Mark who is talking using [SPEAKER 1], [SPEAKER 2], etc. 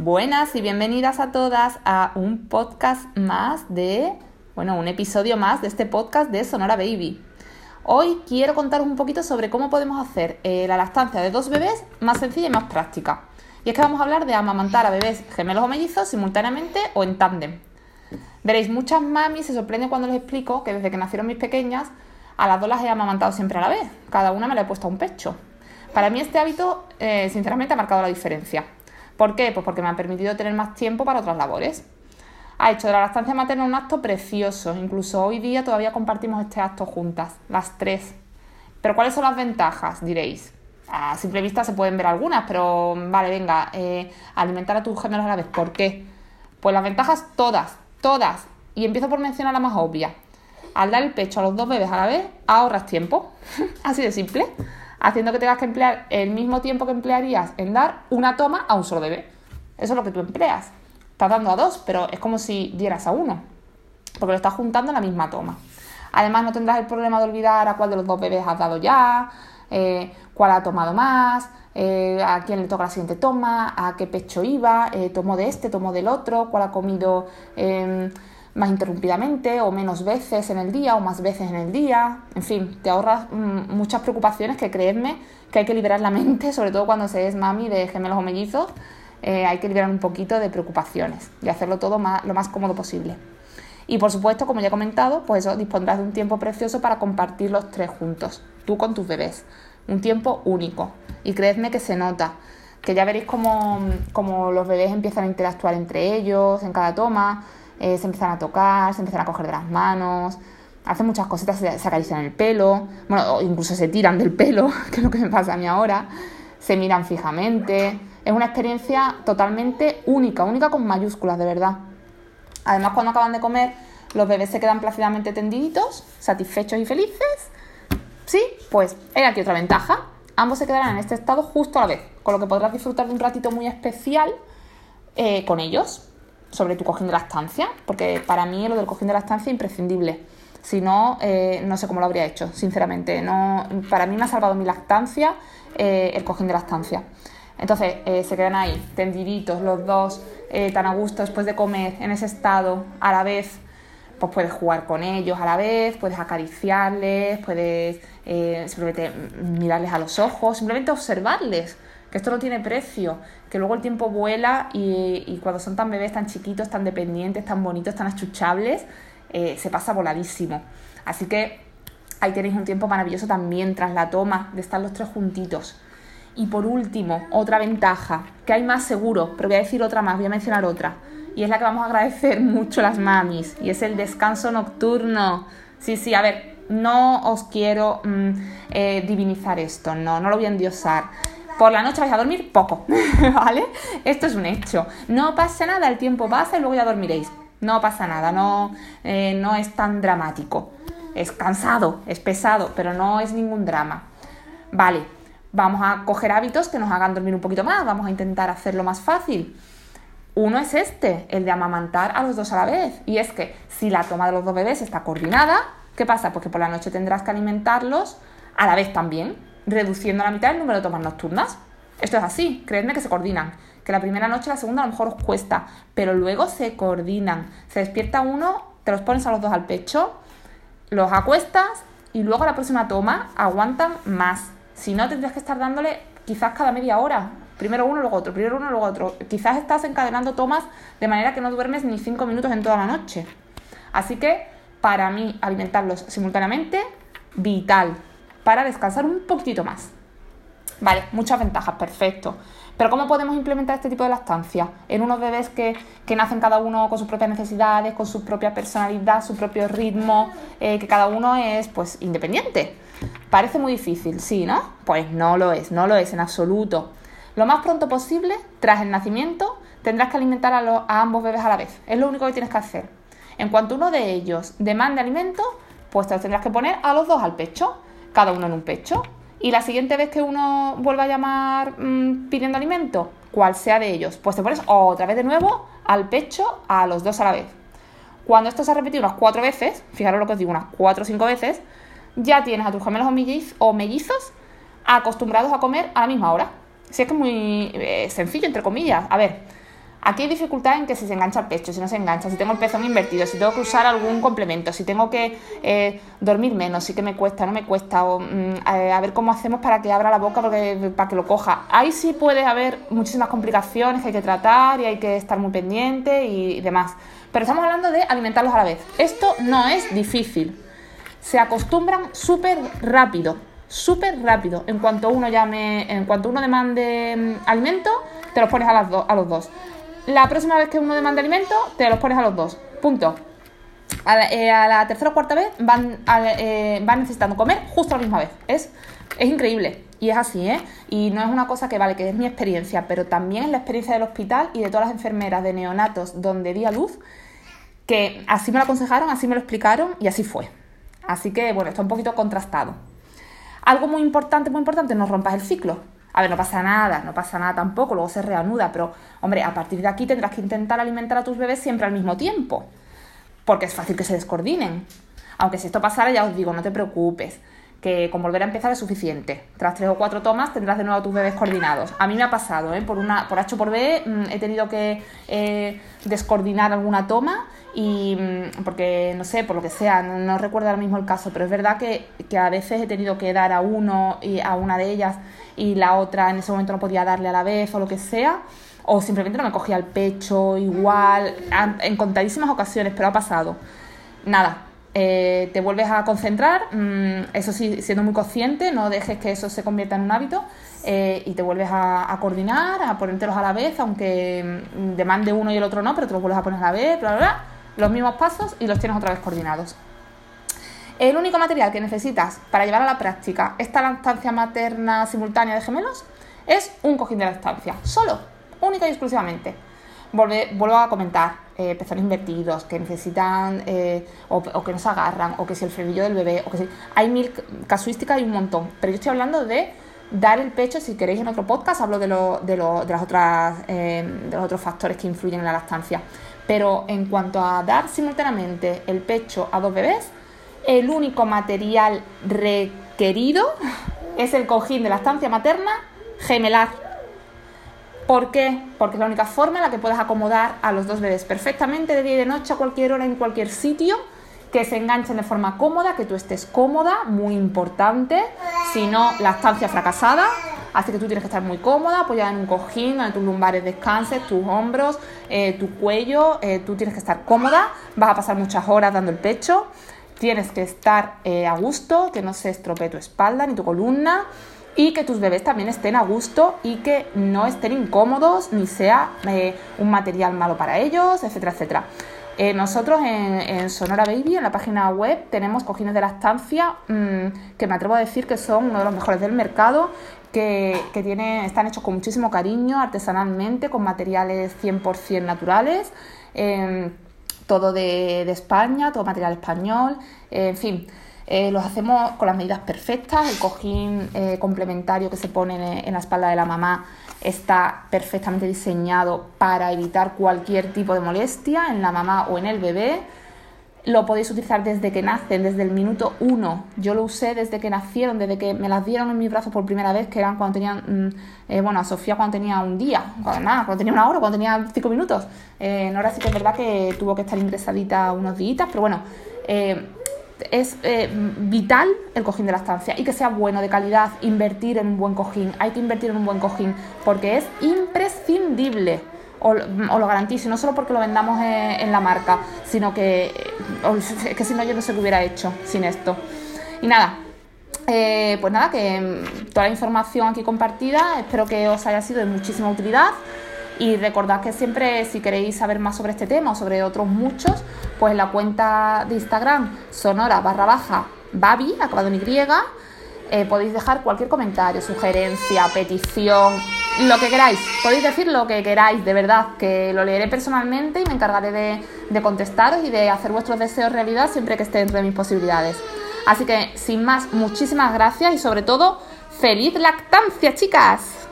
[SPEAKER 1] Buenas y bienvenidas a todas a un podcast más de, bueno, un episodio más de este podcast de Sonora Baby. Hoy quiero contaros un poquito sobre cómo podemos hacer eh, la lactancia de dos bebés más sencilla y más práctica. Y es que vamos a hablar de amamantar a bebés gemelos o mellizos simultáneamente o en tándem. Veréis, muchas mamis se sorprenden cuando les explico que desde que nacieron mis pequeñas, a las dos las he amamantado siempre a la vez. Cada una me la he puesto a un pecho. Para mí este hábito, eh, sinceramente, ha marcado la diferencia. ¿Por qué? Pues porque me ha permitido tener más tiempo para otras labores. Ha hecho de la lactancia materna un acto precioso. Incluso hoy día todavía compartimos este acto juntas, las tres. Pero ¿cuáles son las ventajas? Diréis. A simple vista se pueden ver algunas, pero vale, venga, eh, alimentar a tus gemelos a la vez. ¿Por qué? Pues las ventajas todas, todas. Y empiezo por mencionar la más obvia. Al dar el pecho a los dos bebés a la vez, ahorras tiempo. Así de simple haciendo que tengas que emplear el mismo tiempo que emplearías en dar una toma a un solo bebé. Eso es lo que tú empleas. Estás dando a dos, pero es como si dieras a uno, porque lo estás juntando en la misma toma. Además, no tendrás el problema de olvidar a cuál de los dos bebés has dado ya, eh, cuál ha tomado más, eh, a quién le toca la siguiente toma, a qué pecho iba, eh, tomó de este, tomó del otro, cuál ha comido em, más interrumpidamente o menos veces en el día o más veces en el día. En fin, te ahorras mm, muchas preocupaciones que creedme que hay que liberar la mente, sobre todo cuando se es mami de gemelos o mellizos. Eh, hay que liberar un poquito de preocupaciones y hacerlo todo lo más cómodo posible. Y por supuesto, como ya he comentado, pues eso dispondrás de un tiempo precioso para compartir los tres juntos, tú con tus bebés. Un tiempo único. Y creedme que se nota, que ya veréis cómo, cómo los bebés empiezan a interactuar entre ellos en cada toma, eh, se empiezan a tocar, se empiezan a coger de las manos, hacen muchas cositas, se, acarician el pelo, bueno, incluso se tiran del pelo, que es lo que me pasa a mí ahora, se miran fijamente. Es una experiencia totalmente única, única con mayúsculas, de verdad. Además, cuando acaban de comer, los bebés se quedan plácidamente tendiditos, satisfechos y felices. Sí, pues hay aquí otra ventaja. Ambos se quedarán en este estado justo a la vez, con lo que podrás disfrutar de un ratito muy especial eh, con ellos sobre tu cojín de la estancia, porque para mí lo del cojín de la estancia es imprescindible. Si no, eh, no sé cómo lo habría hecho, sinceramente. No, para mí me ha salvado mi lactancia eh, el cojín de la estancia. Entonces eh, se quedan ahí, tendiditos los dos, tan a gusto después de comer, en ese estado, a la vez, pues puedes jugar con ellos a la vez, puedes acariciarles, puedes simplemente mirarles a los ojos, simplemente observarles que esto no tiene precio, que luego el tiempo vuela y, cuando son tan bebés, tan chiquitos, tan dependientes, tan bonitos, tan achuchables, eh, se pasa voladísimo. Así que ahí tenéis un tiempo maravilloso también tras la toma de estar los tres juntitos. Y por último, otra ventaja, que hay más seguro, pero voy a decir otra más, voy a mencionar otra. Y es la que vamos a agradecer mucho las mamis, y es el descanso nocturno. Sí, sí, a ver, no os quiero mm, eh, divinizar esto, no, no lo voy a endiosar por la noche vais a dormir poco, ¿vale? Esto es un hecho. No pasa nada, el tiempo pasa y luego ya dormiréis. No pasa nada, no, eh, no es tan dramático. Es cansado, es pesado, pero no es ningún drama. Vale, vamos a coger hábitos que nos hagan dormir un poquito más, vamos a intentar hacerlo más fácil. Uno es este, el de amamantar a los dos a la vez. Y es que si la toma de los dos bebés está coordinada, ¿qué pasa? Pues que por la noche tendrás que alimentarlos a la vez también reduciendo a la mitad el número de tomas nocturnas. Esto es así, creedme que se coordinan. Que la primera noche, la segunda a lo mejor os cuesta, pero luego se coordinan. Se despierta uno, te los pones a los dos al pecho, los acuestas y luego la próxima toma aguantan más. Si no, tendrías que estar dándole quizás cada media hora. Primero uno, luego otro, primero uno, luego otro. Quizás estás encadenando tomas de manera que no duermes ni cinco minutos en toda la noche. Así que, para mí, alimentarlos simultáneamente, vital para descansar un poquitito más. Vale, muchas ventajas, perfecto. Pero ¿cómo podemos implementar este tipo de lactancia en unos bebés que, nacen cada uno con sus propias necesidades, con su propia personalidad, su propio ritmo, eh, que cada uno es pues independiente? Parece muy difícil, ¿sí, no? Pues no lo es, no lo es en absoluto. Lo más pronto posible, tras el nacimiento, tendrás que alimentar a, a ambos bebés a la vez. Es lo único que tienes que hacer. En cuanto uno de ellos demande alimento, pues te los tendrás que poner a los dos al pecho cada uno en un pecho. Y la siguiente vez que uno vuelva a llamar mm, pidiendo alimento, cual sea de ellos, pues te pones otra vez de nuevo al pecho a los dos a la vez. Cuando esto se ha repetido unas cuatro veces, fijaros lo que os digo, unas cuatro o cinco veces, ya tienes a tus gemelos o mellizos acostumbrados a comer a la misma hora. Si es que es muy eh, sencillo, entre comillas. A ver, Aquí hay dificultad en que si se engancha el pecho, si no se engancha, si tengo el pezón invertido, si tengo que usar algún complemento, si tengo que eh, dormir menos, si que me cuesta, no me cuesta, o mm, a ver cómo hacemos para que abra la boca porque, para que lo coja. Ahí sí puede haber muchísimas complicaciones que hay que tratar y hay que estar muy pendiente y demás. Pero estamos hablando de alimentarlos a la vez. Esto no es difícil. Se acostumbran súper rápido, súper rápido. En cuanto uno llame, en cuanto uno demande mm, alimento, te los pones a, las a los dos. La próxima vez que uno demanda alimento, te los pones a los dos. Punto. A la, eh, tercera o cuarta vez van, eh, van necesitando comer justo a la misma vez. Es, es increíble. Y es así, ¿eh? Y no es una cosa que vale, que es mi experiencia, pero también la experiencia del hospital y de todas las enfermeras de neonatos donde di a luz, que así me lo aconsejaron, así me lo explicaron y así fue. Así que, bueno, está un poquito contrastado. Algo muy importante, muy importante, no rompas el ciclo. A ver, no pasa nada, no pasa nada tampoco, luego se reanuda, pero hombre, a partir de aquí tendrás que intentar alimentar a tus bebés siempre al mismo tiempo, porque es fácil que se descoordinen. Aunque si esto pasara, ya os digo, no te preocupes, que con volver a empezar es suficiente. Tras tres o cuatro tomas tendrás de nuevo a tus bebés coordinados. A mí me ha pasado, ¿eh? por, una, por H por B mm, he tenido que eh, descoordinar alguna toma y mm, porque no sé, por lo que sea, no, recuerdo ahora mismo el caso, pero es verdad que, que, a veces he tenido que dar a uno y a una de ellas y la otra en ese momento no podía darle a la vez o lo que sea, o simplemente no me cogía el pecho igual, en contadísimas ocasiones, pero ha pasado. Nada, eh, te vuelves a concentrar, mm, eso sí, siendo muy consciente, no dejes que eso se convierta en un hábito eh, y te vuelves a, coordinar, a ponértelos a la vez, aunque mm, demande uno y el otro no, pero te los vuelves a poner a la vez, bla, bla, bla los mismos pasos y los tienes otra vez coordinados. El único material que necesitas para llevar a la práctica esta lactancia materna simultánea de gemelos es un cojín de lactancia, solo, única y exclusivamente. Vuelvo a comentar, eh, pezones invertidos, que necesitan eh, o, que no se agarran, o que si el frenillo del bebé, o que si... Hay mil casuísticas y un montón, pero yo estoy hablando de dar el pecho, si queréis en otro podcast hablo de, lo, de, de las otras, eh, de los otros factores que influyen en la lactancia. Pero en cuanto a dar simultáneamente el pecho a dos bebés, el único material requerido es el cojín de la estancia materna gemelar. ¿Por qué? Porque es la única forma en la que puedes acomodar a los dos bebés perfectamente de día y de noche a cualquier hora en cualquier sitio, que se enganchen de forma cómoda, que tú estés cómoda, muy importante, si no, la estancia fracasada, Así que tú tienes que estar muy cómoda, apoyada en un cojín, donde tus lumbares descanses, tus hombros, eh, tu cuello. Eh, tú tienes que estar cómoda, vas a pasar muchas horas dando el pecho. Tienes que estar eh, a gusto, que no se estropee tu espalda ni tu columna y que tus bebés también estén a gusto y que no estén incómodos ni sea un material malo para ellos, etcétera, etcétera. nosotros en, Sonora Baby, en la página web, tenemos cojines de lactancia mm, que me atrevo a decir que son uno de los mejores del mercado que, tiene, están hechos con muchísimo cariño, artesanalmente, con materiales 100% naturales, em, todo de, España, todo material español, en fin. Eh, los hacemos con las medidas perfectas, el cojín eh, complementario que se pone en la espalda de la mamá está perfectamente diseñado para evitar cualquier tipo de molestia en la mamá o en el bebé lo podéis utilizar desde que nacen, desde el minuto uno. Yo lo usé desde que nacieron, desde que me las dieron en mis brazos por primera vez, que eran cuando tenían, mm, eh, bueno, a Sofía cuando tenía un día, cuando, nada, cuando tenía una hora, cuando tenía cinco minutos. Eh, Nora sí que es verdad que tuvo que estar ingresadita unos días, pero bueno, eh, es eh, vital el cojín de la estancia y que sea bueno, de calidad, invertir en un buen cojín. Hay que invertir en un buen cojín porque es imprescindible o, lo garantizo, no solo porque lo vendamos en, la marca, sino que, que si no yo no sé qué hubiera hecho sin esto. Y nada, eh, pues nada, que mm, toda la información aquí compartida, espero que os haya sido de muchísima utilidad. Y recordad que siempre, si queréis saber más sobre este tema o sobre otros muchos, pues en la cuenta de Instagram sonora barra baja babi, acabado en Y, eh, podéis dejar cualquier comentario, sugerencia, petición, lo que queráis. Podéis decir lo que queráis, de verdad, que lo leeré personalmente y me encargaré de, de contestaros y de hacer vuestros deseos realidad siempre que esté entre mis posibilidades. Así que, sin más, muchísimas gracias y sobre todo, feliz lactancia, chicas.